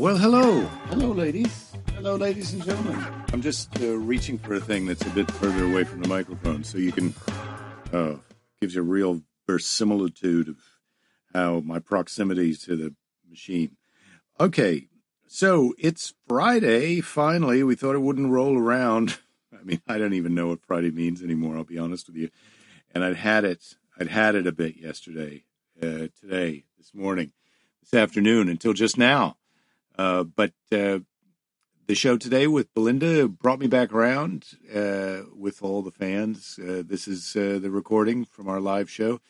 well, hello. Hello, ladies. Hello, ladies and gentlemen. I'm just uh, reaching for a thing that's a bit further away from the microphone so you can, uh, gives you a real verisimilitude of how my proximity to the machine. Okay, so it's Friday. Finally, we thought it wouldn't roll around. I mean, I don't even know what Friday means anymore. I'll be honest with you. And I'd had it. I'd had it a bit yesterday, uh, today, this morning, this afternoon, until just now. Uh, but uh, the show today with Belinda brought me back around uh, with all the fans. Uh, this is uh, the recording from our live show.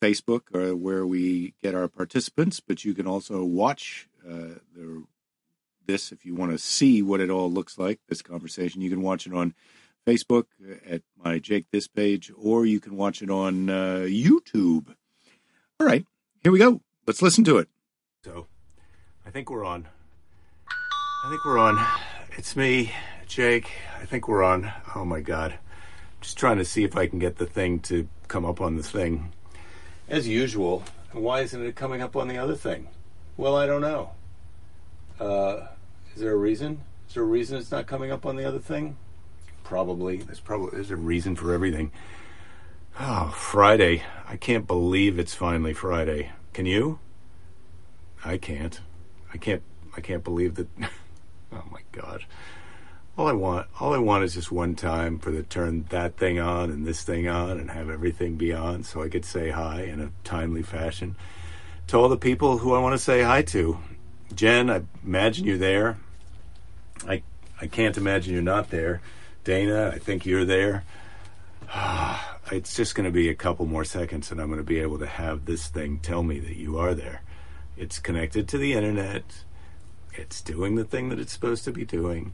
Facebook, uh, where we get our participants, but you can also watch the, this if you want to see what it all looks like. This conversation, you can watch it on Facebook at my Jake This page, or you can watch it on YouTube. All right, here we go. Let's listen to it. So, I think we're on. I think we're on. It's me, Jake. I think we're on. Oh my god. Just trying to see if I can get the thing to come up on the thing. As usual. Why isn't it coming up on the other thing? Well, I don't know. Uh, is there a reason? Is there a reason it's not coming up on the other thing? Probably. There's probably there's a reason for everything. Oh, Friday. I can't believe it's finally Friday. Can you? I can't. I can't I can't believe that Oh my God. All I want, all I want is just one time for the turn that thing on and this thing on and have everything be on, so I could say hi in a timely fashion to all the people who I want to say hi to. Jen, I imagine you're there. I I can't imagine you're not there. Dana, I think you're there. it's just going to be a couple more seconds, and I'm going to be able to have this thing tell me that you are there. It's connected to the internet. It's doing the thing that it's supposed to be doing.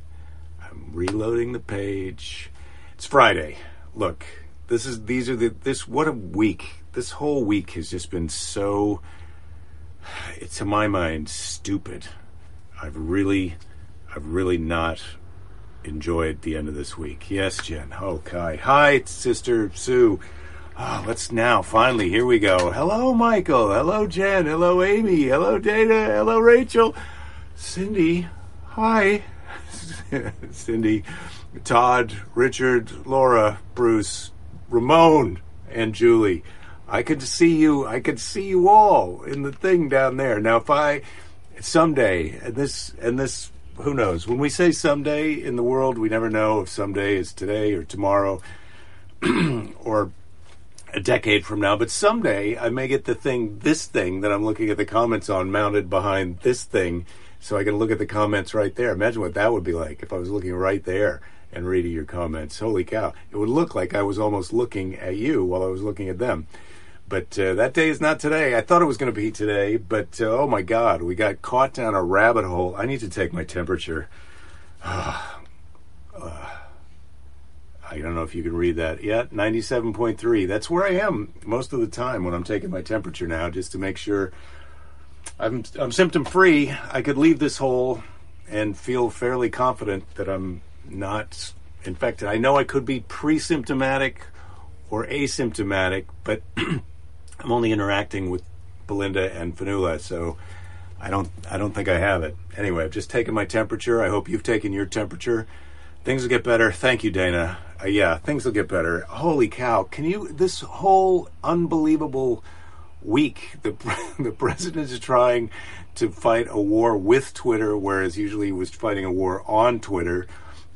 I'm reloading the page. It's Friday. Look, this is these are the this what a week. This whole week has just been so it's to my mind stupid. I've really I've really not enjoyed the end of this week. Yes, Jen. Oh, okay. Hi, sister Sue. Oh, let's now finally here we go. Hello, Michael. Hello, Jen. Hello, Amy. Hello, Dana. Hello, Rachel. Cindy, hi. Cindy, Todd, Richard, Laura, Bruce, Ramon, and Julie. I could see you. I could see you all in the thing down there. Now, if I someday, and this, and this, who knows? When we say someday in the world, we never know if someday is today or tomorrow, or a decade from now. But someday, I may get the thing, this thing that I'm looking at the comments on, mounted behind this thing so I can look at the comments right there. Imagine what that would be like if I was looking right there and reading your comments. Holy cow. It would look like I was almost looking at you while I was looking at them. But uh, that day is not today. I thought it was going to be today, but uh, oh my God, we got caught down a rabbit hole. I need to take my temperature. uh, I don't know if you can read that yet. 97.3. That's where I am most of the time when I'm taking my temperature now, just to make sure I'm I'm symptom free. I could leave this hole and feel fairly confident that I'm not infected. I know I could be pre-symptomatic or asymptomatic, but I'm only interacting with Belinda and Fanula, so I don't I don't think I have it. Anyway, I've just taken my temperature. I hope you've taken your temperature. Things will get better. Thank you, Dana. Uh, yeah, things will get better. Holy cow! Can you this whole unbelievable week. The the president is trying to fight a war with Twitter, whereas usually he was fighting a war on Twitter.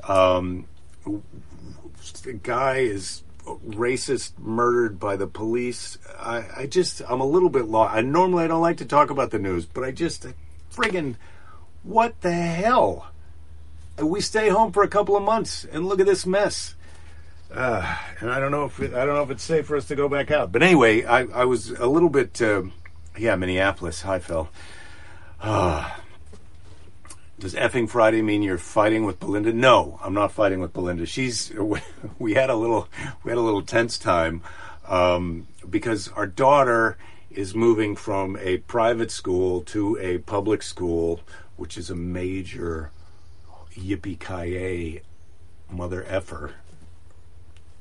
Um, the guy is racist, murdered by the police. I, I just I'm a little bit lost. I normally I don't like to talk about the news, but I just friggin' what the hell? We stay home for a couple of months and look at this mess. Uh, and I don't know if it, I don't know if it's safe for us to go back out. But anyway, I, I was a little bit, uh, yeah, Minneapolis. Hi, Phil. Uh, does effing Friday mean you're fighting with Belinda? No, I'm not fighting with Belinda. She's. We had a little, we had a little tense time um, because our daughter is moving from a private school to a public school, which is a major yippee ki mother effer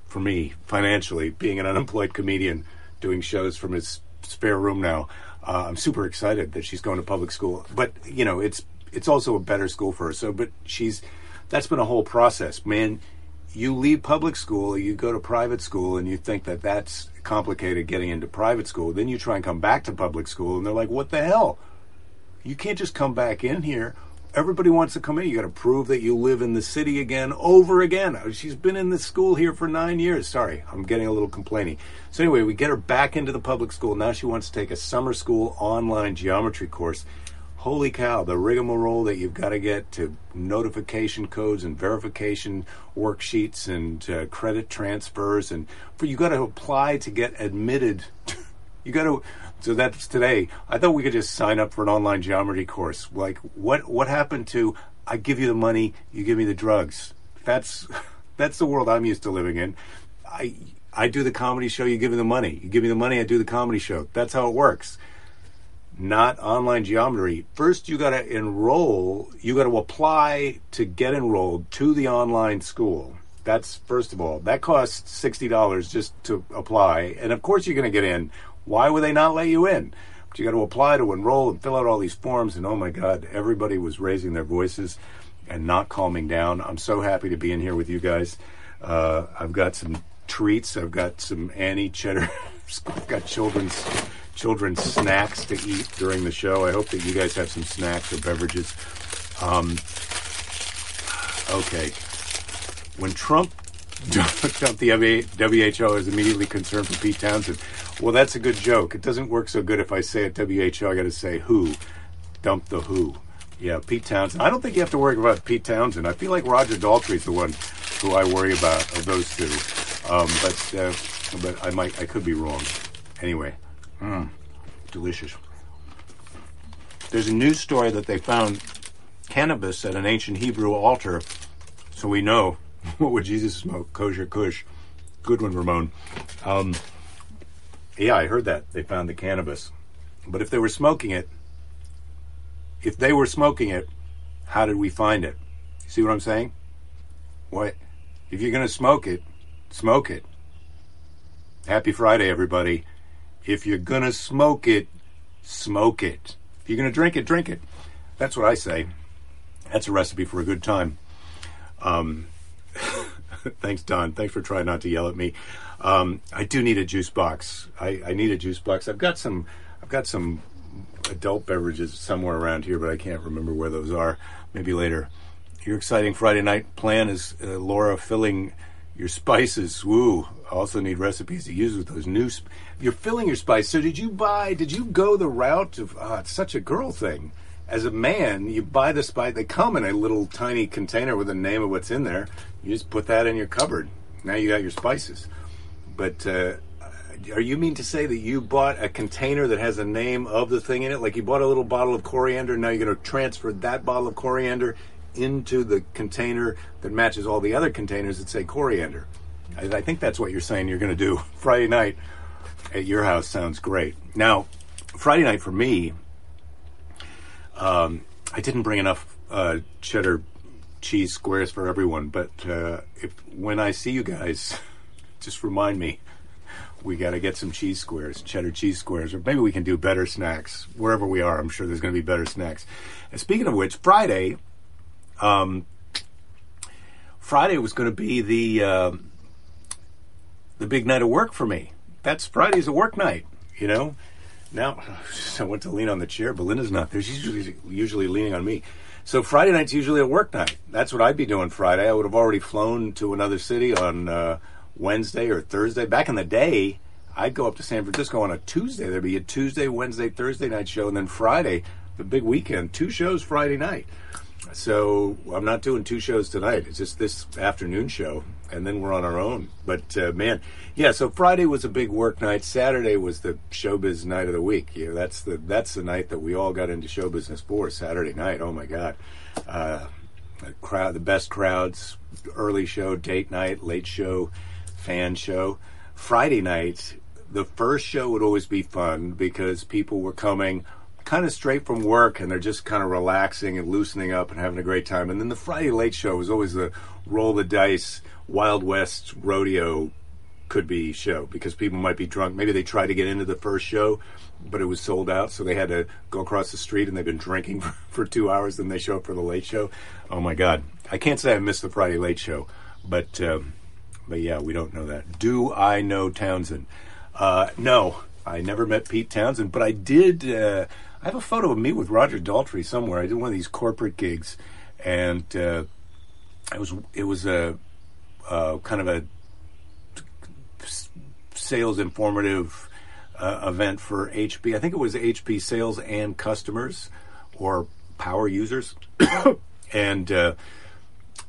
for me financially, being an unemployed comedian doing shows from his spare room now. Uh, I'm super excited that she's going to public school, but you know, it's it's also a better school for her. So, but she's that's been a whole process, man. You leave public school, you go to private school, and you think that that's complicated getting into private school. Then you try and come back to public school, and they're like, "What the hell? You can't just come back in here." Everybody wants to come in. You got to prove that you live in the city again, over again. She's been in this school here for nine years. Sorry, I'm getting a little complaining. So anyway, we get her back into the public school. Now she wants to take a summer school online geometry course holy cow, the rigmarole that you've got to get to notification codes and verification worksheets and uh, credit transfers, and for you got to apply to get admitted. you got to. So that's today. I thought we could just sign up for an online geometry course. Like, what what happened to? I give you the money, you give me the drugs. That's that's the world I'm used to living in. I I do the comedy show, you give me the money. You give me the money, I do the comedy show. That's how it works not online geometry. First, you got to enroll, you got to apply to get enrolled to the online school. That's first of all. That costs $60 just to apply. And of course, you're going to get in. Why would they not let you in? But you got to apply to enroll and fill out all these forms. And oh my God, everybody was raising their voices and not calming down. I'm so happy to be in here with you guys. Uh, I've got some treats. I've got some Annie cheddar. I've got children's children's snacks to eat during the show. I hope that you guys have some snacks or beverages. Um, okay. When Trump dumped the WHO is immediately concerned for Pete Townshend. Well, that's a good joke. It doesn't work so good if I say it WHO. I got to say who Dump the who. Yeah, Pete Townshend. I don't think you have to worry about Pete Townshend. I feel like Roger Daltrey's the one who I worry about of those two. Um, but uh, but I might I could be wrong. Anyway, Mmm, delicious. There's a news story that they found cannabis at an ancient Hebrew altar, so we know what would Jesus smoke? Kosher Kush. Good one, Ramon. Um, yeah, I heard that they found the cannabis, but if they were smoking it, if they were smoking it, how did we find it? See what I'm saying? What? If you're going to smoke it, smoke it. Happy Friday, everybody. If you're going to smoke it, smoke it. If you're going to drink it, drink it. That's what I say. That's a recipe for a good time. Um, thanks, Don. Thanks for trying not to yell at me. Um, I do need a juice box. I, I need a juice box. I've got some. I've got some adult beverages somewhere around here, but I can't remember where those are. Maybe later. Your exciting Friday night plan is uh, Laura filling your spices. Woo! Also need recipes to use with those new. Sp- You're filling your spice. So did you buy? Did you go the route of? Uh, it's such a girl thing. As a man, you buy the spice. They come in a little tiny container with a name of what's in there. You just put that in your cupboard. Now you got your spices. But uh, are you mean to say that you bought a container that has a name of the thing in it? Like you bought a little bottle of coriander, now you're going to transfer that bottle of coriander into the container that matches all the other containers that say coriander. I, I think that's what you're saying you're going to do Friday night at your house. Sounds great. Now, Friday night for me, um, I didn't bring enough uh, cheddar cheese squares for everyone, but uh, if when I see you guys, just remind me we got to get some cheese squares, cheddar cheese squares, or maybe we can do better snacks wherever we are. I'm sure there's going to be better snacks. And speaking of which, Friday, um, Friday was going to be the uh, the big night of work for me. That's Friday's a work night, you know. Now I went to lean on the chair. Belinda's not there. She's usually, usually leaning on me. So Friday night's usually a work night. That's what I'd be doing Friday. I would have already flown to another city on uh, Wednesday or Thursday. Back in the day, I'd go up to San Francisco on a Tuesday. There'd be a Tuesday, Wednesday, Thursday night show, and then Friday, the big weekend, two shows Friday night. So I'm not doing two shows tonight. It's just this afternoon show, and then we're on our own. But uh, man, yeah. So Friday was a big work night. Saturday was the showbiz night of the week. Yeah, that's the that's the night that we all got into show business for. Saturday night. Oh my God, uh, the crowd, the best crowds, early show, date night, late show, fan show. Friday night, the first show would always be fun because people were coming kind of straight from work and they're just kind of relaxing and loosening up and having a great time. And then the Friday Late Show was always the roll the dice, Wild West rodeo could be show because people might be drunk. Maybe they tried to get into the first show, but it was sold out, so they had to go across the street and they've been drinking for, for two hours. Then they show up for the late show. Oh my God! I can't say I missed the Friday late show, but um, but yeah, we don't know that. Do I know Townshend? Uh, no, I never met Pete Townshend, but I did. Uh, I have a photo of me with Roger Daltrey somewhere. I did one of these corporate gigs, and uh, it was it was a kind of a sales informative uh, event for HP. I think it was HP sales and customers or power users. and uh,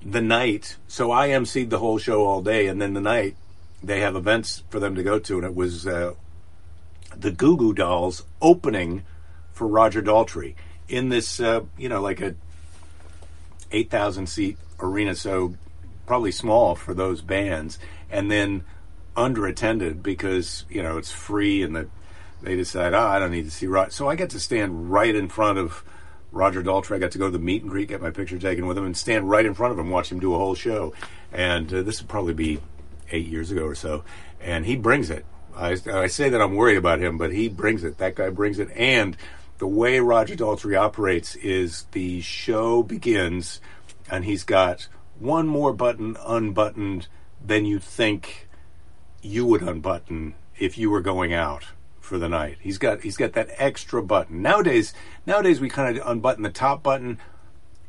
the night, so I emceed the whole show all day, and then the night they have events for them to go to, and it was uh, the Goo Goo Dolls opening for Roger Daltrey in this, uh, you know, like a 8,000 seat arena, so probably small for those bands, and then underattended because you know it's free and that they decide, oh, I don't need to see Roger. So I get to stand right in front of Roger Daltrey. I got to go to the meet and greet, get my picture taken with him, and stand right in front of him, watch him do a whole show. And uh, this would probably be eight years ago or so, and he brings it. I, I say that I'm worried about him, but he brings it. That guy brings it, and the way Roger Daltrey operates is the show begins, and he's got one more button unbuttoned than you think you would unbutton if you were going out for the night. He's got he's got that extra button. Nowadays nowadays we kind of unbutton the top button.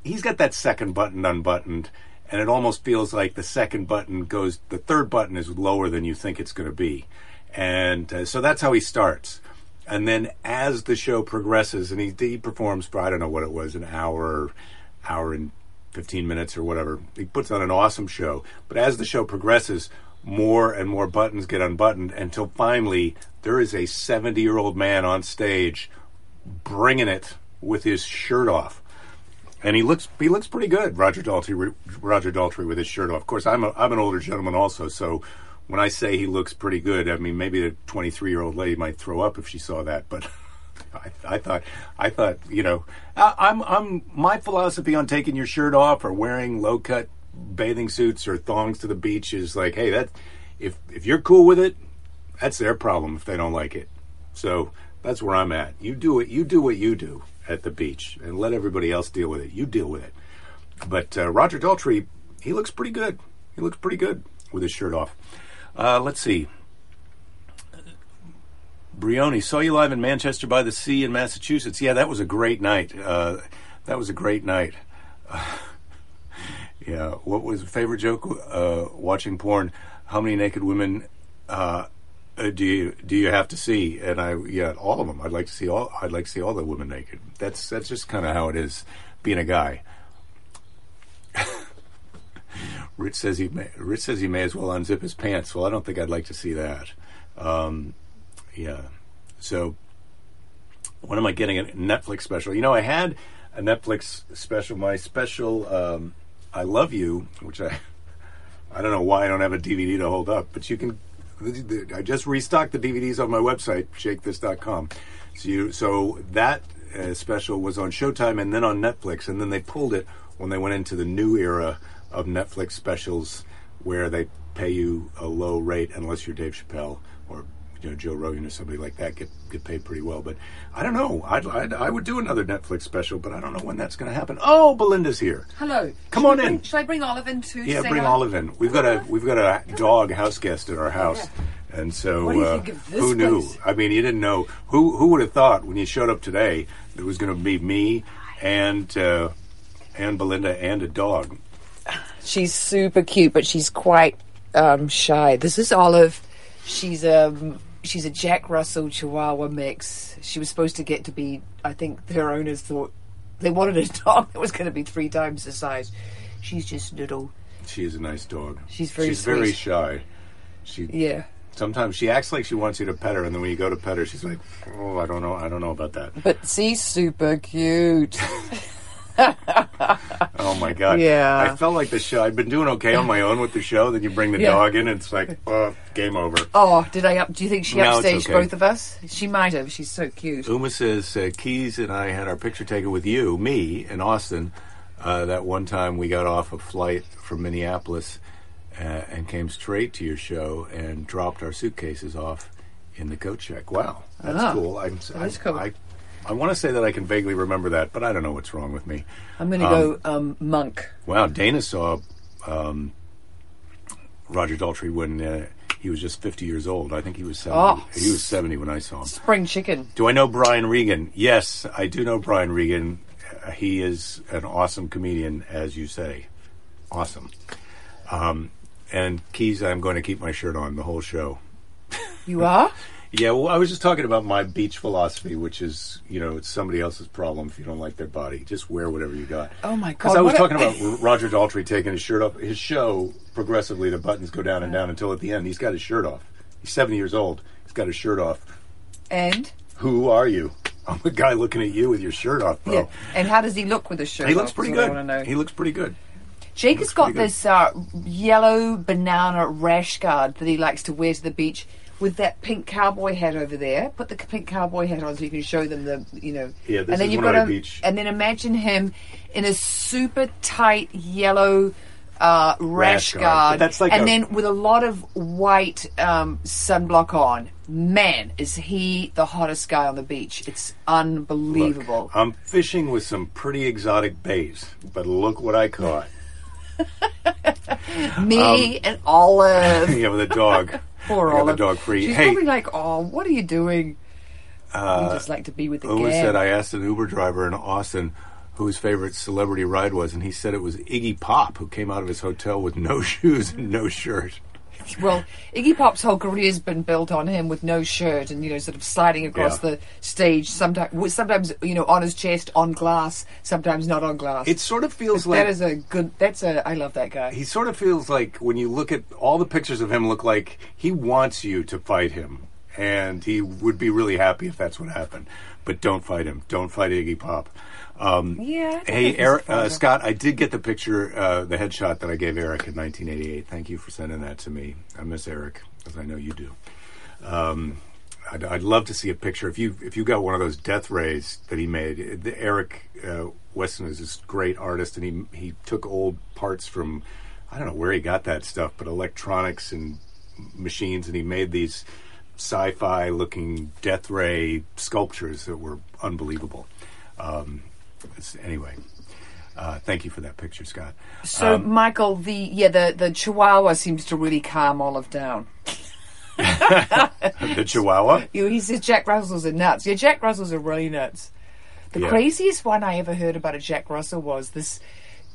He's got that second button unbuttoned and it almost feels like the second button goes the third button is lower than you think it's going to be. And uh, so that's how he starts. And then as the show progresses and he he performs for I don't know what it was an hour hour and 15 minutes or whatever. He puts on an awesome show. But as the show progresses, more and more buttons get unbuttoned until finally there is a 70 year old man on stage bringing it with his shirt off. And he looks he looks pretty good, Roger Daltrey. Roger Daltrey with his shirt off. Of course, I'm a, I'm an older gentleman also, so when I say he looks pretty good, I mean maybe the 23 year old lady might throw up if she saw that, but I, I, thought, I thought, you know, I, am I'm my philosophy on taking your shirt off or wearing low cut bathing suits or thongs to the beach is like, hey, that if if you're cool with it, that's their problem if they don't like it. So that's where I'm at. You do it. You do what you do at the beach, and let everybody else deal with it. You deal with it. But uh, Roger Daltrey, he looks pretty good. He looks pretty good with his shirt off. Uh, let's see. Brioni, saw you live in Manchester by the Sea in Massachusetts. Yeah, that was a great night. Uh, that was a great night. Yeah, what was favorite joke? Uh, watching porn. How many naked women uh, uh, do you do you have to see? And I, yeah, all of them. I'd like to see all. I'd like to see all the women naked. That's that's just kind of how it is being a guy. Rich says he may, Rich says he may as well unzip his pants. Well, I don't think I'd like to see that. Um, yeah. So, when am I getting a Netflix special? You know, I had a Netflix special. My special, um, I Love You, which I, I don't know why I don't have a DVD to hold up, but you can. I just restocked the DVDs on my website, shakethis.com. So, you, so that uh, special was on Showtime and then on Netflix, and then they pulled it when they went into the new era of Netflix specials, where they pay you a low rate unless you're Dave Chappelle or you know Joe Rogan or somebody like that get get paid pretty well. But I don't know. I'd, I'd I would do another Netflix special, but I don't know when that's going to happen. Oh, Belinda's here. Hello. Come Should on we in. Should I bring Olive in too? to Yeah, say bring hello? Olive in. We've got a we've got a dog house guest at our house, and so What do you uh, think of this who knew? place? I mean, you didn't know who who would have thought when you showed up today there was going to be me and uh, and Belinda and a dog. She's super cute, but she's quite um, shy. This is Olive. She's um she's a Jack Russell Chihuahua mix. She was supposed to get to be. I think their owners thought they wanted a dog that was going to be three times the size. She's just little. She is a nice dog. She's very she's very shy. She Yeah, sometimes she acts like she wants you to pet her, and then when you go to pet her, she's like, "Oh, I don't know, I don't know about that." but she's super cute. Oh my god! Yeah. I felt like the show. I'd been doing okay on my own with the show. Then you bring the Yeah. dog in, and it's like, oh, game over. Oh, did I up? Do you think she No, upstaged okay. both of us? She might have. She's so cute. Uma says uh, Keys and I had our picture taken with you, me, and Austin. Uh, that one time we got off a flight from Minneapolis, uh, and came straight to your show and dropped our suitcases off in the coat check. Wow, that's Ah, cool. I'm, that I, cool. I, I want to say that I can vaguely remember that, but I don't know what's wrong with me. I'm going to go um, monk. Wow, Dana saw um, Roger Daltrey when uh, he was just 50 years old. I think he was 70. Oh. He was 70 when I saw him. Spring chicken. Do I know Brian Regan? Yes, I do know Brian Regan. Uh, he is an awesome comedian, as you say. Awesome. Um, and Keys, I'm going to keep my shirt on the whole show. You are? Yeah, well, I was just talking about my beach philosophy, which is, you know, it's somebody else's problem if you don't like their body. Just wear whatever you got. Oh, my god! Because I was what a- talking about Roger Daltrey taking his shirt off. His show, progressively, the buttons go down and down until at the end, he's got his shirt off. He's 70 years old. He's got his shirt off. And? Who are you? I'm a guy looking at you with your shirt off, bro. Yeah. And how does he look with his shirt He looks pretty I good. know. He looks pretty good. Jake has got this uh, yellow banana rash guard that he likes to wear to the beach with that pink cowboy hat over there. Put the pink cowboy hat on so you can show them the, you know. Yeah, this and then is you've got him, beach- And then imagine him in a super tight yellow uh, rash, Rash guard. guard, that's like and a- then with a lot of white um, sunblock on. Man, is he the hottest guy on the beach? It's unbelievable. I'm fishing with some pretty exotic baits, but look what I caught. Me and Olive. yeah, with a dog. Poor I got Olive. the dog free. She's hey, probably like, "Oh, what are you doing?" Uh, you just like to be with the Who gang. said I asked an Uber driver in Austin who his favorite celebrity ride was, and he said it was Iggy Pop, who came out of his hotel with no shoes and no shirt. Well, Iggy Pop's whole career's been built on him with no shirt and you know, sort of sliding across Yeah. the stage. Sometimes, sometimes you know, on his chest, on glass. Sometimes not on glass. It sort of feels that like that is a good. That's a. I love that guy. he sort of feels like when you look at all the pictures of him, look like he wants you to fight him, and he would be really happy if that's what happened. But don't fight him. Don't fight Iggy Pop. Um, Yeah, Hey, Eric, uh. Scott, I did get the picture, uh, the headshot that I gave Eric in 1988. Thank you for sending that to me. I miss Eric, as I know you do. Um, I'd, I'd love to see a picture. If you if you got one of those death rays that he made, the, Eric uh, Weston is this great artist, and he he took old parts from I don't know where he got that stuff, but electronics and machines, and he made these sci-fi looking death ray sculptures that were unbelievable. Um, anyway, uh, thank you for that picture, Scott. so, um, Michael, the yeah, the the Chihuahua seems to really calm Olive down. the Chihuahua. You he says Jack Russells are nuts. Yeah, Jack Russells are really nuts. The Yeah. craziest one I ever heard about a Jack Russell was this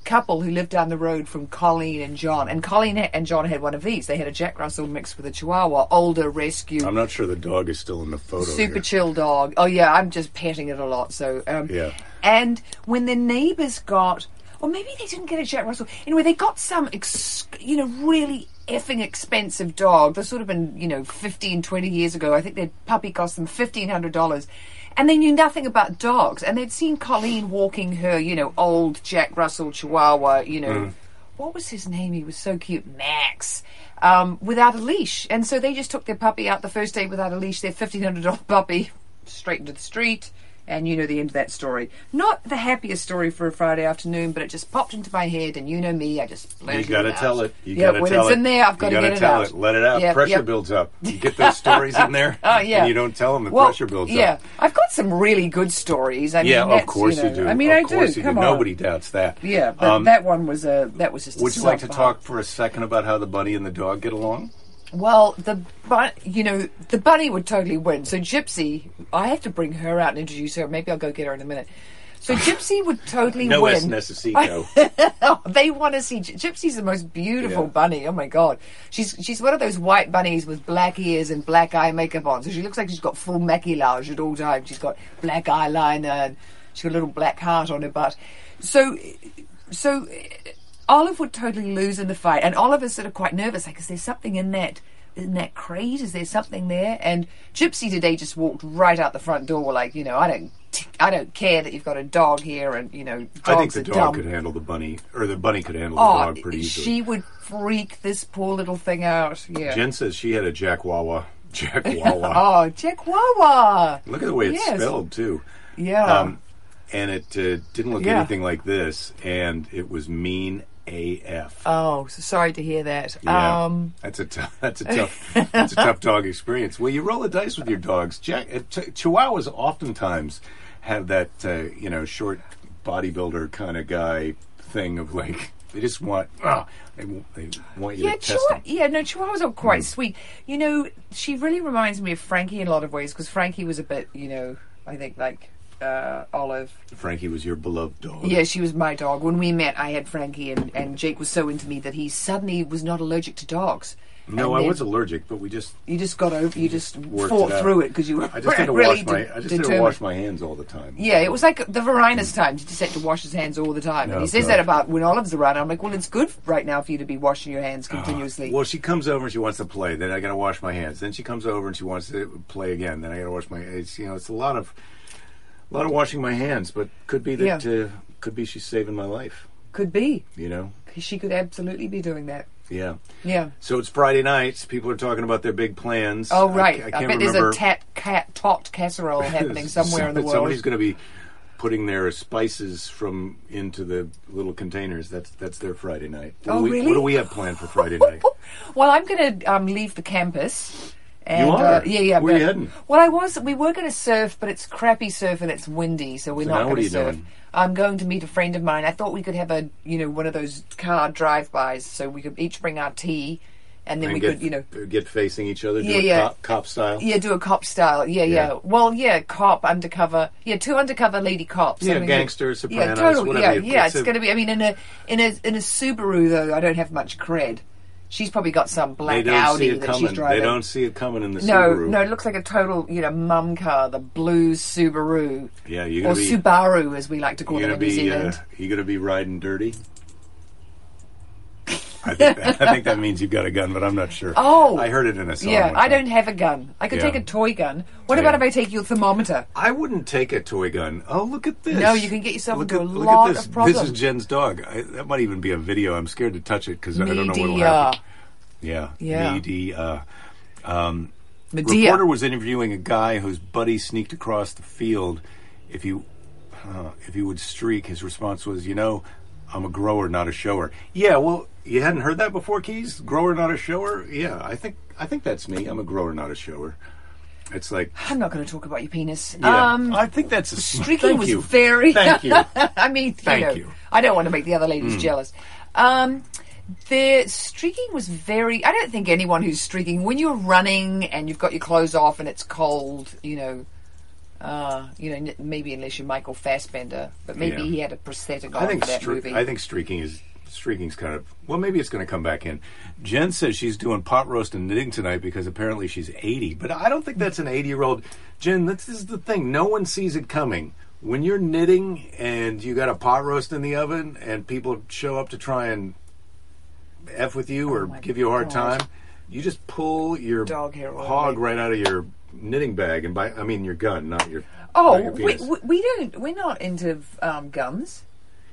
couple who lived down the road from Colleen and John. And Colleen and John had one of these. They had a Jack Russell mixed with a Chihuahua, older rescue, I'm not sure the dog is still in the photo. super here. chill dog. Oh yeah, I'm just petting it a lot. So um, Yeah. And when the neighbours got, or maybe they didn't get a Jack Russell. Anyway, they got some, ex- you know, really effing expensive dog. This would have been, you know, 15, 20 years ago. I think their puppy cost them $1,500. And they knew nothing about dogs. And they'd seen Colleen walking her, you know, old Jack Russell Chihuahua, you know. What was his name? He was so cute. Max. Um, without a leash. And so they just took their puppy out the first day without a leash, their $1,500 puppy, straight into the street. And you know the end of that story. Not the happiest story for a Friday afternoon, but it just popped into my head, and you know me, I just You got to tell it. You yeah, got to when tell it's it. in there, I've got you to gotta get it tell out. it. Let it out. Yep, pressure yep. builds up. You get those stories in there, Oh yeah, and you don't tell them. The well, pressure builds yeah. up. Yeah, I've got some really good stories. I mean, Yeah, of course you, you, do. I mean, of I course do. Come do. on. Nobody doubts that. Yeah, but Um, that one was a that was just. a would you like to talk for a second about how the bunny and the dog get along? Well, the but you know the bunny would totally win. So Gypsy, I have to bring her out and introduce her. Maybe I'll go get her in a minute. So Gypsy would totally No win. es necesito. They want to see Gy- Gypsy's the most beautiful Yeah. bunny. Oh my god, she's she's one of those white bunnies with black ears and black eye makeup on. So she looks like she's got full maquillage at all times. She's got black eyeliner and she's got a little black heart on her butt. So, so Olive would totally lose in the fight, and Olive is sort of quite nervous, like, is there something in that? In that crate, is there something there? And Gypsy today just walked right out the front door, like you know, I don't, I don't care that you've got a dog here, and you know, dogs I think the are dog dumb. could handle the bunny, or the bunny could handle Oh, the dog pretty easily. she would freak this poor little thing out. Yeah. Jen says she had a Jack Wawa. Jack Wawa. oh, Jack Wawa. Look at the way it's Yes. spelled too. Yeah. Um, and it uh, didn't look Yeah. anything like this, and it was mean AF. Oh, so sorry to hear that. Yeah, Um, that's a tough. That's a tough. that's a tough dog experience. Well, you roll the dice with your dogs. Jack, uh, ch- Chihuahuas oftentimes have that uh, you know short bodybuilder kind of guy thing of like they just want ah, they, they want you yeah, to test Chihuahua, yeah, no, Chihuahuas are quite Mm. sweet. You know, she really reminds me of Frankie in a lot of ways because Frankie was a bit, you know, I think like uh, Olive. Frankie was your beloved dog. Yeah, she was my dog. When we met, I had Frankie, and, and Jake was so into me that he suddenly was not allergic to dogs. No, And I was allergic, but we just You just got over. You just worked fought it through it because you were I just had to really wash my I just had to wash my hands all the time. Yeah, it was like the Varinus times. He just had to wash his hands all the time. and Oh, he says God. that about when Olive's around. I'm like, well, it's good right now for you to be washing your hands continuously. Well, she comes over and she wants to play. Then I got to wash my hands. Then she comes over and she wants to play again. Then I got to wash my. It's you know, it's a lot of, a lot of washing my hands. But could be that Yeah. uh, could be she's saving my life. Could be. You know, She could absolutely be doing that. yeah. Yeah. So it's Friday nights. People are talking about their big plans. Oh, right. I, I, can't bet remember. there's a tat, cat, tot casserole happening somewhere in the world. Somebody's going to be putting their spices from into the little containers. That's that's their Friday night. What Oh, do we, really? What do we have planned for Friday night? Well, I'm going to um, leave the campus. And, You are? Uh, yeah, yeah. Where you heading? Well, I was. We were going to surf, but it's crappy surf and it's windy, so we're So not going to surf. doing? I'm going to meet a friend of mine. I thought we could have a, you know, one of those car drive-bys, so we could each bring our tea, and then and we get, could, you know, get facing each other. Do Yeah, yeah. Cop, cop style. yeah, do a cop style. Yeah, yeah. Yeah. Well, yeah, cop undercover. Yeah, two undercover lady cops. Yeah, I mean, gangster, Yeah, Sopranos, totally. whatever Yeah, yeah. it's It's, going to be. I mean, in a in a in a Subaru though, I don't have much cred. She's probably got some black Audi that coming. she's driving. They don't see it coming in the No, Subaru. no, it looks like a total, you know, mum car, the blue Subaru. Yeah, you're Or be. Subaru, as we like to call gonna in New be. Uh, Zealand. you're gonna be riding dirty. I think, that, I think that means you've got a gun, but I'm not sure. Oh. I heard it in a song. yeah, I don't have a gun. I could Yeah. take a toy gun. What about if I take your thermometer? I wouldn't take a toy gun. Oh, look at this! No, you can get yourself look into at, a look lot at this. of problems. This is Jen's dog. I, that might even be a video. I'm scared to touch it because I don't know what'll Media. happen. Yeah, Yeah. media. Um, Medea. reporter was interviewing a guy whose buddy sneaked across the field. If you uh, if he would streak, his response was, "You know, I'm a grower, not a shower." Yeah, well, you hadn't heard that before, Keys. Grower, not a shower. Yeah, I think I think that's me. I'm a grower, not a shower. It's like, I'm not going to talk about your penis. yeah, Um, I think that's a streaking was you. very. Thank you. I mean, you Thank know, you. Mm. I don't want to make the other ladies jealous. Um, the streaking was very. I don't think anyone who's streaking when you're running and you've got your clothes off and it's cold, you know. Uh, you know, n- maybe unless you're Michael Fassbender, but maybe Yeah. he had a prosthetic on I think that movie. I think streaking is streaking's kind of well, maybe it's going to come back in. Jen says she's doing pot roast and knitting tonight because apparently she's 80, but I don't think that's an 80 year old. Jen, this is the thing. No one sees it coming. When you're knitting and you got a pot roast in the oven and people show up to try and f with you or Oh my give you a hard God. time, you just pull your Dog hair hog right out of your knitting bag and by I mean your gun, not your. oh, not your we, penis. we, we don't. We're not into um, guns.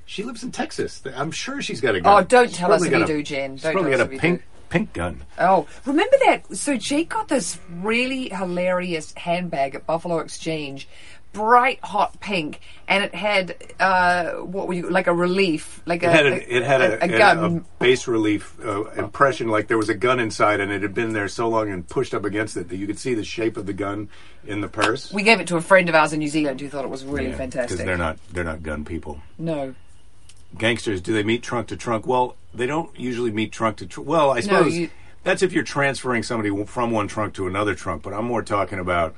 She lives in Texas. I'm sure she's got a gun. Oh, don't She's tell us probably if you a- do, Jen. She's Don't probably tell got us a you pink do. pink gun. Oh, remember that? So Jake got this really hilarious handbag at Buffalo Exchange, bright hot pink, and it had uh, what were you like a relief, like It a had a, it had a, a, a- gun. a base relief uh, impression, like there was a gun inside, and it had been there so long and pushed up against it that you could see the shape of the gun in the purse. we gave it to a friend of ours in New Zealand who thought it was really fantastic. because they're not they're not gun people. no, Gangsters, do they meet trunk to trunk? Well, they don't usually meet trunk to trunk. Well, I No, suppose you- that's if you're transferring somebody from one trunk to another trunk. But I'm more talking about.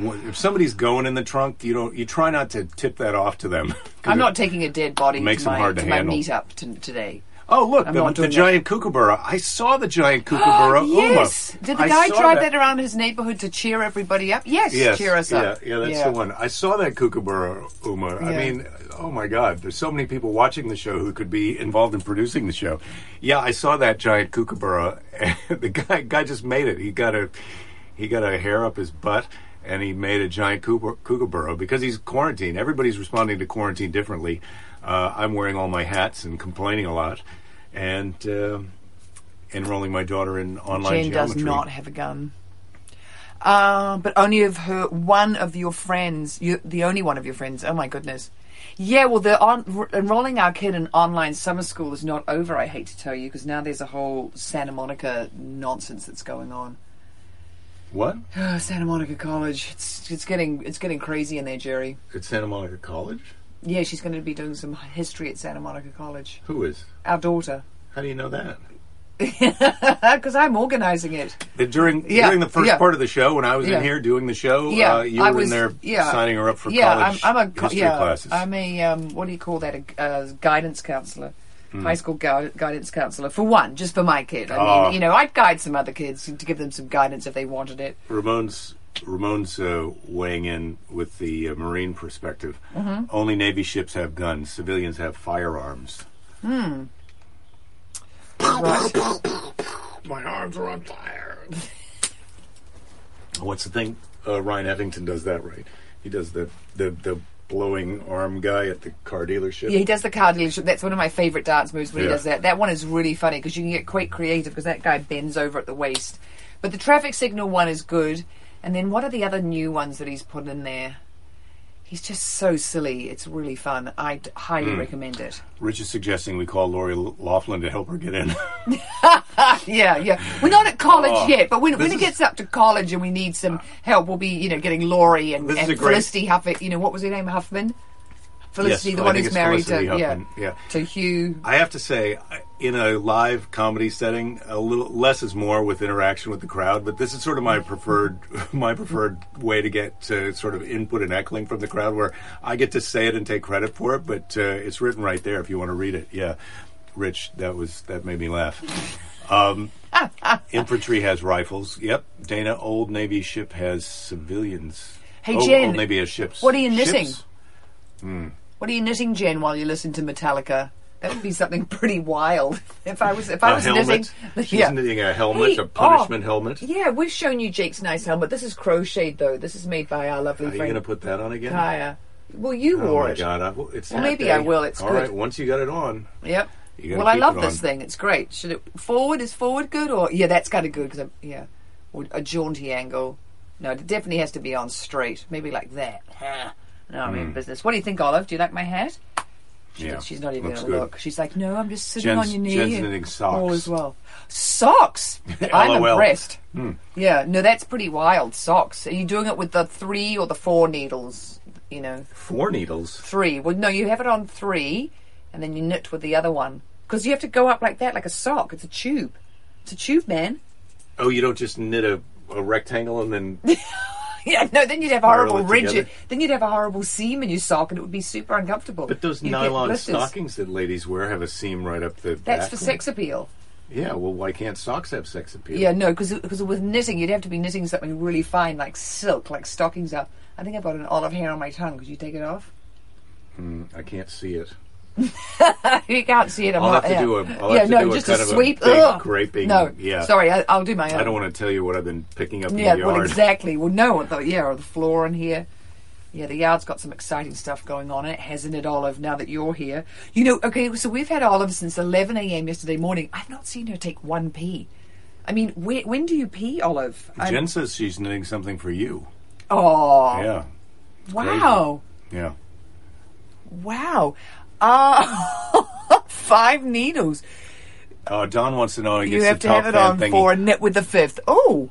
If somebody's going in the trunk, you don't. You try not to tip that off to them. I'm not taking a dead body Makes to them my, hard to my handle. meetup to, today. Oh, look, I'm the, the that. giant kookaburra. I saw the giant kookaburra. yes, Uma. did the I guy drive that. around his neighborhood to cheer everybody up? Yes, Yes, cheer us yeah, up. yeah, that's the one. I saw that kookaburra, Uma. I mean, oh my God, there's so many people watching the show who could be involved in producing the show. Yeah, I saw that giant kookaburra. the guy, guy just made it. He got a, he got a hair up his butt. And he made a giant kooka- kookaburra because he's quarantined. Everybody's responding to quarantine differently. Uh, I'm wearing all my hats and complaining a lot, and uh, enrolling my daughter in online Jen geometry. does not have a gun. Uh, but only of her, one of your friends, you, the only one of your friends. Oh my goodness. Yeah, well, the on, r- enrolling our kid in online summer school is not over. I hate to tell you because now there's a whole Santa Monica nonsense that's going on. What? Santa Monica College, it's it's getting it's getting crazy in there, Jerry. At Santa Monica College? Yeah, she's going to be doing some history at Santa Monica College. Who is? Our daughter, How do you know that? because I'm organising it. Uh, During Yeah, during the first yeah. part of the show, when I was Yeah. in here doing the show, Yeah, uh, you I were was in there yeah, signing her up for yeah, college I'm, I'm a history yeah, classes. I'm a um, what do you call that? A uh, guidance counselor, Hmm. high school gu- guidance counselor for one, just for my kid. I Ah. mean, you know, I'd guide some other kids to give them some guidance if they wanted it. Ramon's Ramon's uh, weighing in with the uh, Marine perspective. Mm-hmm. Only Navy ships have guns. Civilians have firearms. Right. My arms are on fire. What's the thing? Uh, Ryan Evington does that right. He does the the the blowing arm guy at the car dealership. Yeah, he does the car dealership. That's one of my favourite dance moves when he does that. That one is really funny because you can get quite creative because that guy bends over at the waist. But the traffic signal one is good. And then what are the other new ones that he's put in there? He's just so silly. It's really fun. I'd highly Hmm. recommend it. Rich is suggesting we call Lori Loughlin to help her get in. Yeah, yeah. We're not at college Oh, yet, but when, when it is- gets up to college and we need some help, we'll be, you know, getting Lori and, and Felicity Huffman. You know, what was her name? Huffman? Felicity, Yes, the one who's married to, yeah, yeah. to Hugh. I have to say, in a live comedy setting, a little less is more with interaction with the crowd. But this is sort of my preferred, my preferred way to get to sort of input and echoing from the crowd, where I get to say it and take credit for it. But uh, it's written right there if you want to read it. Yeah, Rich, that was that made me laugh. Um, infantry has rifles. Yep. Dana, old Navy ship has civilians. Hey, Oh, Jen, Old Navy has ships. what are you knitting? What are you knitting, Jen, while you listen to Metallica? That would be something pretty wild. If I was, if I A was helmet. knitting, She's yeah. knitting a helmet, Hey, a oh, punishment oh, helmet. Yeah, we've shown you Jake's nice helmet. This is crocheted though. This is made by our lovely Are you going to put that on again? Kaya. Well, you Oh wore my it. god! I, it's Well, maybe day. I will, it's All good. right, Once you got it on, Yep. Well, I love this thing. It's great. Should it forward? Is forward good or yeah? That's kind of good because yeah, or a jaunty angle. No, it definitely has to be on straight. Maybe like that. No, I'm in business. What do you think, Olive? Do you like my hat? She, Hmm. Yeah, she's not even going to look. She's like, no, I'm just sitting Jen's- on your knee. Jen's knitting socks. All as well. Socks. I'm impressed. Hmm. Yeah, no, that's pretty wild. Socks. Are you doing it with the three or the four needles? You know, four needles. three. Well, no, you have it on three, and then you knit with the other one because you have to go up like that, like a sock. It's a tube. It's a tube, man. Oh, you don't just knit a, a rectangle and then Yeah, no. Then you'd have Spiral horrible it ridge. Then you'd have a horrible seam in your sock, and it would be super uncomfortable. But those You'd get nylon stockings that ladies wear have a seam right up the. That's back for sex appeal. Yeah, well, why can't socks have sex appeal? Yeah, no, because with knitting, you'd have to be knitting something really fine, like silk, like stockings are. I think I've got an olive hair on my tongue. Could you take it off? Hmm, I can't see it. you can't see it. I'm I'll have to yeah. do a- I'll yeah, have to no, do a just kind a of a sweep. big Ugh. graping- No, yeah. Sorry, I, I'll do my own. I don't want to tell you what I've been picking up in Yeah, the well, yard. exactly. Well, no, the, yeah, or the floor in here. Yeah, the yard's got some exciting stuff going on. It hasn't it, Olive? Now that you're here, you know. Okay, so we've had Olive since 11 a.m. yesterday morning. I've not seen her take one pee. I mean, where, when do you pee, Olive? I'm- Jen says she's knitting something for you. oh, Yeah, wow, yeah. wow. Uh, five needles. Uh, Don wants to know. He You have the to top have it fan on thingy. for knit with the fifth. Oh,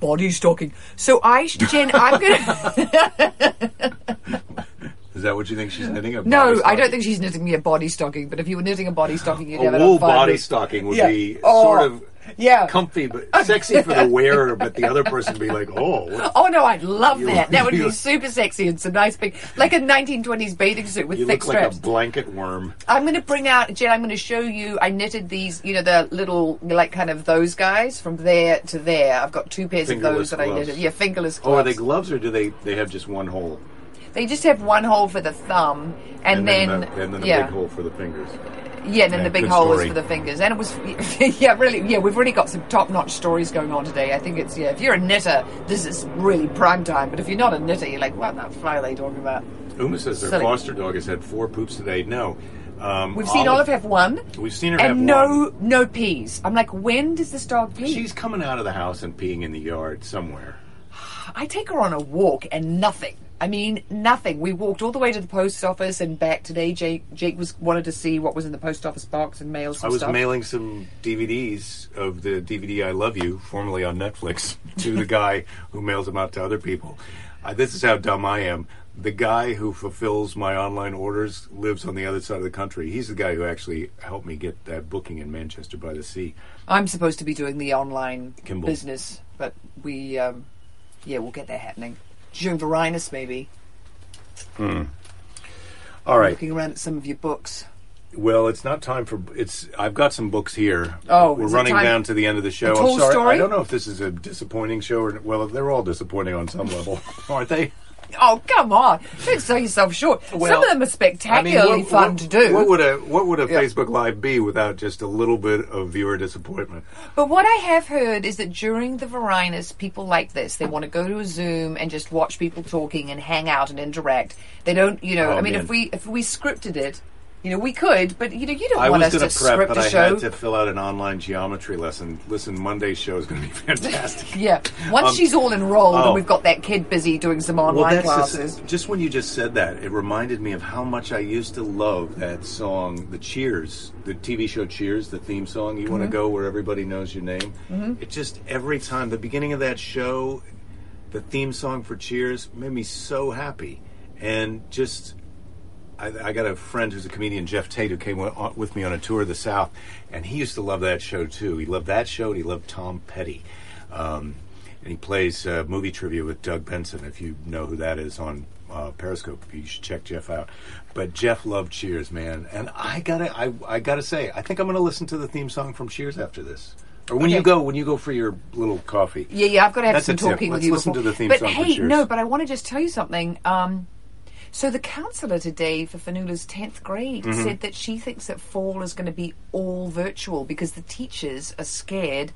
body stocking. So I, Jen, I'm gonna. Is that what you think she's knitting? A No, I don't think she's knitting me a body stocking. But if you were knitting a body stocking, you'd a have it wool on body stocking would Yeah. be Oh, sort of yeah. comfy but sexy for the wearer, but the other person be like, "Oh, what- Oh no, I'd love You- that. That would be super sexy and some nice big, like a 1920s bathing suit with you thick look like straps. a blanket worm." I'm going to bring out, Jen. I'm going to show you. I knitted these, you know, the little, like, kind of those guys from there to there. I've got two pairs of those that I gloves. knitted. Yeah, fingerless Oh, are they gloves or do they they have just one hole They just have one hole for the thumb, and, then, the, and then a yeah, big hole for the fingers? yeah, and then Yeah, the big hole is for the fingers. And it was, yeah, really, yeah. We've really got some top-notch stories going on today. I think it's yeah. If you're a knitter, this is really prime time. But if you're not a knitter, you're like, what the fuck are they talking about? Uma says their Silly. foster dog has had four poops today. No, um, We've seen Olive have one, We've seen her have and no, one. no peas. I'm like, when does this dog pee? She's coming out of the house and peeing in the yard somewhere. I take her on a walk and nothing. I mean, nothing. We walked all the way to the post office and back today. Jake, Jake was wanted to see what was in the post office box and mail some I was stuff. mailing some DVDs of the DVD I Love You, formerly on Netflix, to the guy who mails them out to other people. Uh, this is how dumb I am. The guy who fulfills my online orders lives on the other side of the country. He's the guy who actually helped me get that booking in Manchester by the Sea. I'm supposed to be doing the online Kimball. business, but we, um, yeah, we'll get that happening during Varinus, maybe. Hmm. All right. Looking around at some of your books. Well, it's not time for it's. I've got some books here. Oh, we're running down to the end of the show. A I'm sorry. Story? I don't know if this is a disappointing show or well, they're all disappointing on some level, aren't they? Oh, come on! Don't sell yourself short. some of them are spectacularly what- fun what- to do. What would a what would a Yeah. Facebook Live be without just a little bit of viewer disappointment? But what I have heard is that during the Varinus, people like this. They want to go to a Zoom and just watch people talking and hang out and interact. They don't, you know. Oh, I mean, man. if we if we scripted it, you know, we could. But you know, you don't I want was us going to to prep, script but a I show. had to fill out an online geometry lesson. Listen, Monday's show is going to be fantastic. Yeah. Once Um, she's all enrolled oh. and we've got that kid busy doing some online classes. Just, just when you just said that, it reminded me of how much I used to love that song, the Cheers, the TV show Cheers, the theme song. You Mm-hmm. want to go where everybody knows your name. It just every time the beginning of that show, the theme song for Cheers made me so happy, and just. I, I got a friend who's a comedian, Jeff Tate, who came with me on a tour of the South, and he used to love that show too. He loved that show, and he loved Tom Petty. Um, and he plays uh, movie trivia with Doug Benson. If you know who that is on uh, Periscope, you should check Jeff out. But Jeff loved Cheers, man, and I gotta, I, I gotta say, I think I'm gonna listen to the theme song from Cheers after this, or when you go, when you go for your little coffee. Yeah, yeah, I've got to have That's some tip. talking with Let's you. listen before. to the theme but song hey, Cheers. no, but I want to just tell you something. Um, so the counsellor today for Fanula's tenth grade Mm-hmm. said that she thinks that fall is going to be all virtual because the teachers are scared.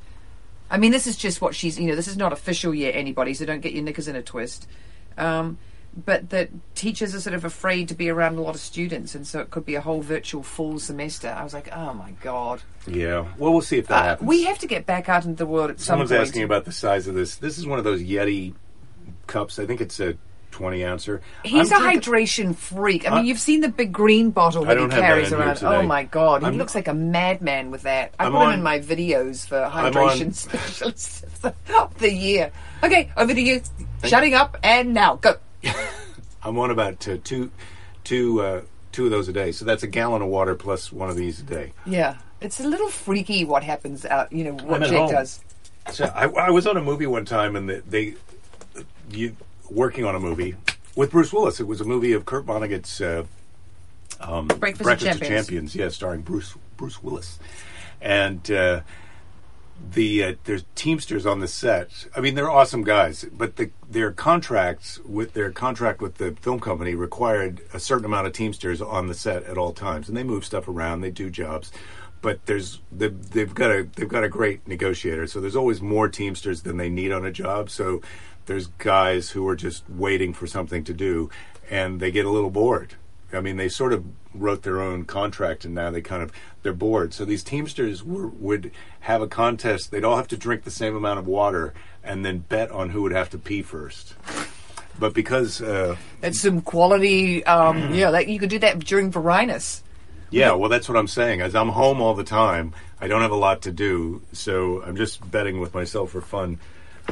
I mean, this is just what she's. You know, this is not official yet, anybody. So don't get your knickers in a twist. Um, but that teachers are sort of afraid to be around a lot of students, and so it could be a whole virtual fall semester. I was like, oh my god. Yeah, well, we'll see if that Uh, happens. we have to get back out into the world at Someone's some point. Someone's asking about the size of this. This is one of those Yeti cups. I think it's a 20 ouncer. He's I'm a drinking- hydration freak. I mean, I- you've seen the big green bottle that he don't have that carries in here around. today. Oh my god, he I'm- looks like a madman with that. I I'm put him on- in my videos for hydration on- specialist of the year. Okay, over to you. Shutting up and now go. I'm on about uh, two, two, uh, two of those a day. So that's a gallon of water plus one of these a day. Yeah, it's a little freaky what happens out. You know what I'm at Jake home. does. So I, I was on a movie one time, and they, they you working on a movie with Bruce Willis. It was a movie of Kurt Vonnegut's uh, um, Breakfast of Champions. Champions. Yeah, starring Bruce Bruce Willis, and uh, the uh, there's Teamsters on the set. I mean, they're awesome guys, but the, their contracts with their contract with the film company required a certain amount of Teamsters on the set at all times, and they move stuff around, they do jobs. But there's they've, they've got a they've got a great negotiator, so there's always more Teamsters than they need on a job. So there's guys who are just waiting for something to do, and they get a little bored. I mean, they sort of wrote their own contract, and now they kind of they're bored. So these Teamsters were, would have a contest. They'd all have to drink the same amount of water, and then bet on who would have to pee first. But because, uh, It's some quality. Um, yeah, that you could do that during Varinus. yeah, well, that's what I'm saying. As I'm home all the time, I don't have a lot to do, so I'm just betting with myself for fun.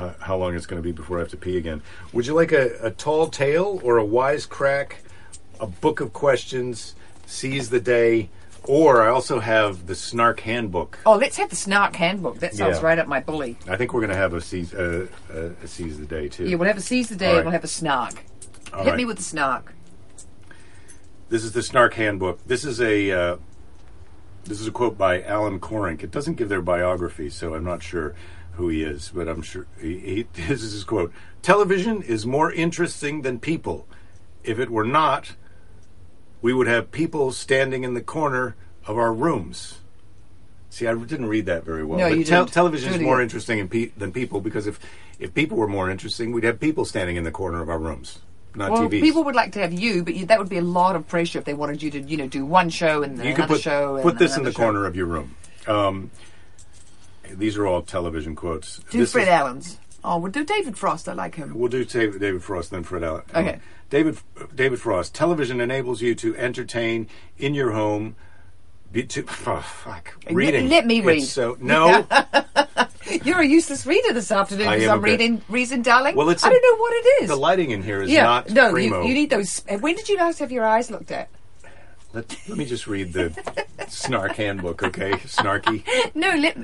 Uh, how long it's going to be before I have to pee again? Would you like a, a tall tale or a wise crack? A book of questions, seize the day, or I also have the Snark Handbook. Oh, let's have the Snark Handbook. That sounds Yeah. right up my bully. I think we're going to have a seize, uh, uh, a seize the day too. Yeah, we'll have a seize the day. All right. We'll have a Snark. All Hit right. me with the Snark. This is the Snark Handbook. This is a uh, this is a quote by Alan Coren. It doesn't give their biography, so I'm not sure who he is, but I'm sure he, he, this is his quote. Television is more interesting than people. If it were not, we would have people standing in the corner of our rooms. See, I didn't read that very well. No, but you tel- didn't. television is more interesting in pe- than people because if if people were more interesting, we'd have people standing in the corner of our rooms, not Well, TVs. people would like to have you, but you, that would be a lot of pressure if they wanted you to, you know, do one show and then you another could put, show. Put this in the show. corner of your room. Um, these are all television quotes. Do This Fred Allen's. Oh, we'll do David Frost. I like him. We'll do David, David Frost, then Fred Allen. Okay. Um, David David Frost. Television enables you to entertain in your home. Be, to, oh, fuck. Reading. let me It's read. So no. You're a useless reader this afternoon for some bit. reason, darling. Well, it's I a- don't know what it is. the lighting in here is yeah, not no, primo. you, you need those. When did you last have your eyes looked at? Let, let me just read the snark handbook, okay? Snarky. No, let,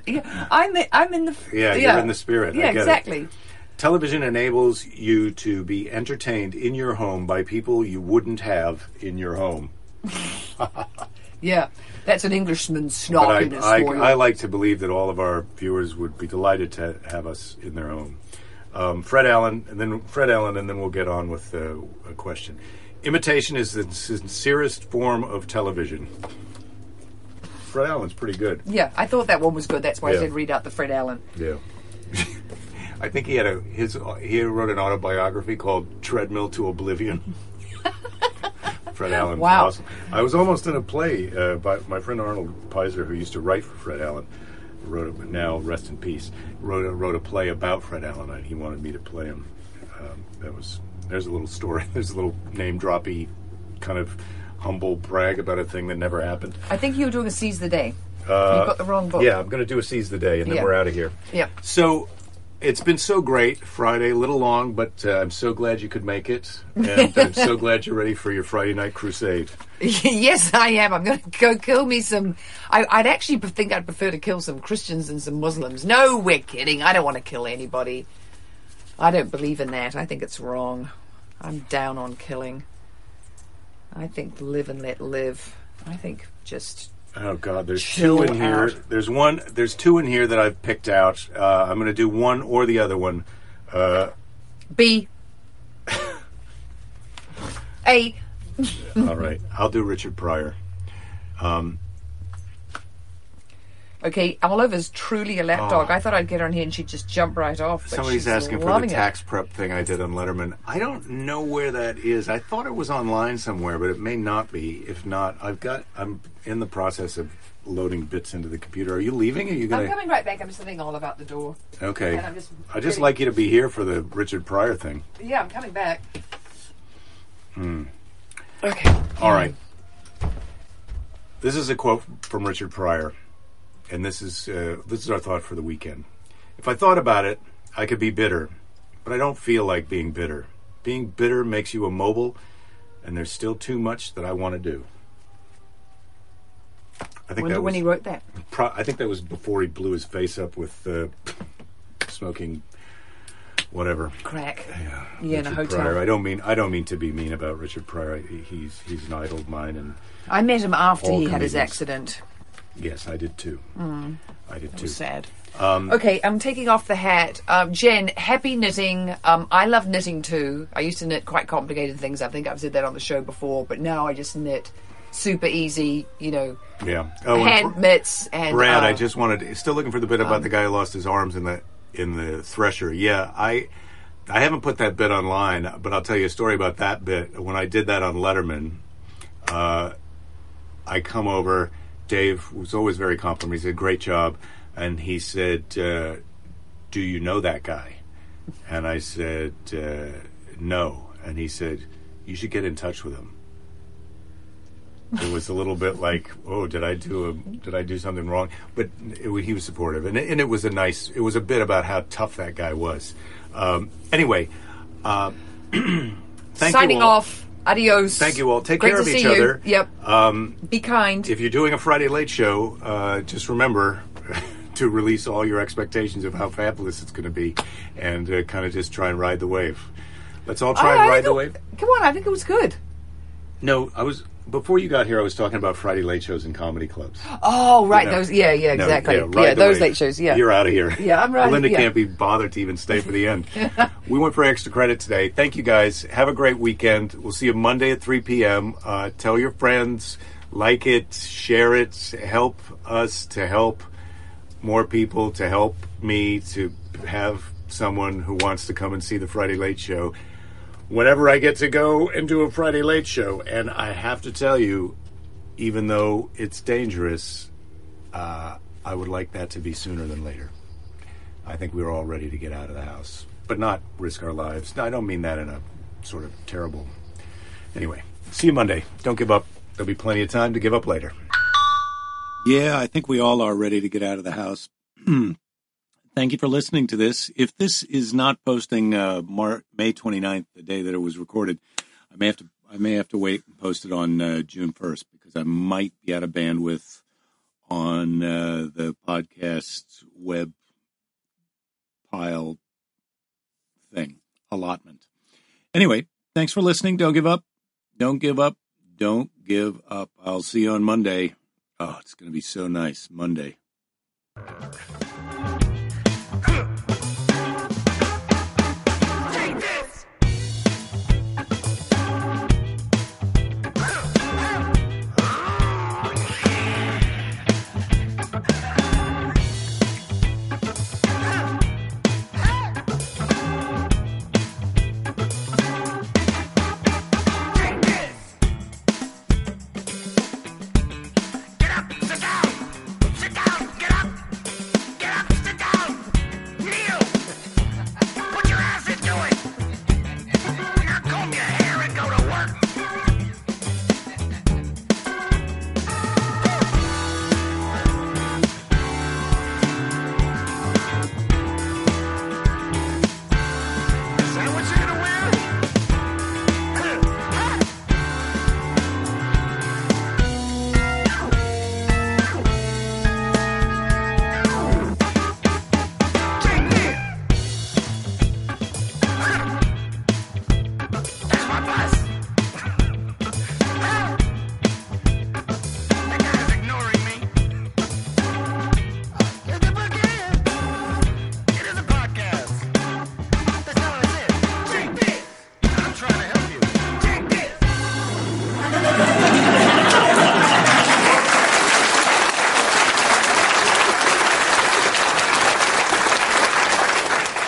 I'm I'm in the Yeah, you're in the spirit. I Yeah, get it. exactly. Television enables you to be entertained in your home by people you wouldn't have in your home. Yeah, that's an Englishman's But I, snarkiness I, for you. I like to believe that all of our viewers would be delighted to have us in their home. Um, Fred Allen, and then Fred Allen, and then we'll get on with uh, a question. Imitation is the sincerest form of television. Fred Allen's pretty good. yeah, I thought that one was good. That's why Yeah. I said read out the Fred Allen. Yeah. I think he had a his he wrote an autobiography called Treadmill to Oblivion. Fred Allen. Wow. Awesome. I was almost in a play uh, by my friend Arnold Peyser, who used to write for Fred Allen. Wrote a, now rest in peace. Wrote a, wrote a play about Fred Allen. and He wanted me to play him. Um, that was there's a little story. There's a little name droppy kind of humble brag about a thing that never happened. I think you were doing a seize the day. Uh, you got the wrong book. Yeah, I'm going to do a seize the day, and then Yeah. we're out of here. Yeah. So it's been so great. Friday, a little long, but uh, I'm so glad you could make it, and I'm so glad you're ready for your Friday night crusade. yes, I am. I'm going to go kill me some. I, I'd actually think I'd prefer to kill some Christians and some Muslims. No, we're kidding. I don't want to kill anybody. I don't believe in that. I think it's wrong. I'm down on killing. I think live and let live. I think just Oh God, there's two in here. out. There's one. There's two in here that I've picked out. Uh, I'm going to do one or the other one. Uh, B. A. all right, I'll do Richard Pryor. Okay, Oliver's truly a lapdog. I thought I'd get her on here and she'd just jump right off. Oh. Somebody's asking for the loving it. tax prep thing I did on Letterman. I don't know where that is. I thought it was online somewhere, but it may not be. If not, I've got. I'm in the process of loading bits into the computer. Are you leaving? Are you I'm gonna? coming right back. I'm just sitting all about the door. Okay. And I'm just I just like you to be here for the Richard Pryor thing. Yeah, I'm coming back. Hmm. Okay. All right. This is a quote from Richard Pryor, and this is uh, this is our thought for the weekend. If I thought about it, I could be bitter, but I don't feel like being bitter. Being bitter makes you immobile, and there's still too much that I want to do. I think Wonder that when was, he wrote that. pro- I think that was before he blew his face up with uh, smoking whatever. Crack. Yeah, in a Richard hotel. Pryor. I don't mean I don't mean to be mean about Richard Pryor. I, he's he's an idol of mine, and I met him after he had his accident. Yes, I did too. I did It too. sad. Um, Okay, I'm taking off the hat. Um, Jen, happy knitting. Um, I love knitting too. I used to knit quite complicated things. I think I've said that on the show before, but now I just knit super easy, you know, Yeah. Oh, and hand Br- mitts and. Brad, uh, I just wanted still looking for the bit about um, the guy who lost his arms in the in the thresher. Yeah, I I haven't put that bit online, but I'll tell you a story about that bit. When I did that on Letterman, uh, I come over. Dave was always very complimentary. He said, "Great job," and he said, uh, "Do you know that guy?" And I said, uh, "No," and he said, "You should get in touch with him." it was a little bit like, oh, did I do a did I do something wrong? But it, he was supportive, and it, and it was a nice. It was a bit about how tough that guy was. Um, anyway, uh, thank signing you all. off. Adios. Thank you all. Take Great care of each you. other. Yep. Um, Be kind. if you're doing a Friday late show, uh, just remember to release all your expectations of how fabulous it's going to be, and uh, kind of just try and ride the wave. Let's all try I- and I ride the it- wave. Come on, I think it was good. No, I was before you got here. I was talking about Friday late shows and comedy clubs. Oh, right. No. Those. Yeah, yeah, exactly. yeah, Yeah, ride the those late shows. Yeah. You're out of here. Yeah, I'm right, Linda yeah. can't be bothered to even stay for the end. we went for extra credit today. Thank you guys. Have a great weekend. We'll see you Monday at 3 p.m. Uh, tell your friends, like it, share it, help us to help more people, to help me to have someone who wants to come and see the Friday Late Show. Whenever I get to go and do a Friday Late Show, and I have to tell you, even though it's dangerous, uh, I would like that to be sooner than later. I think we were all ready to get out of the house, but not risk our lives. I don't mean that in a sort of terrible. Anyway, see you Monday. Don't give up. There'll be plenty of time to give up later. Yeah, I think we all are ready to get out of the house. Thank you for listening to this. If this is not posting uh, Mar- May 29th, the day that it was recorded, I may have to I may have to wait and post it on uh, June 1st because I might be out of bandwidth on uh, the podcast web pile thing allotment. Anyway, thanks for listening. Don't give up. Don't give up. Don't give up. I'll see you on Monday. Oh, it's going to be so nice. Monday.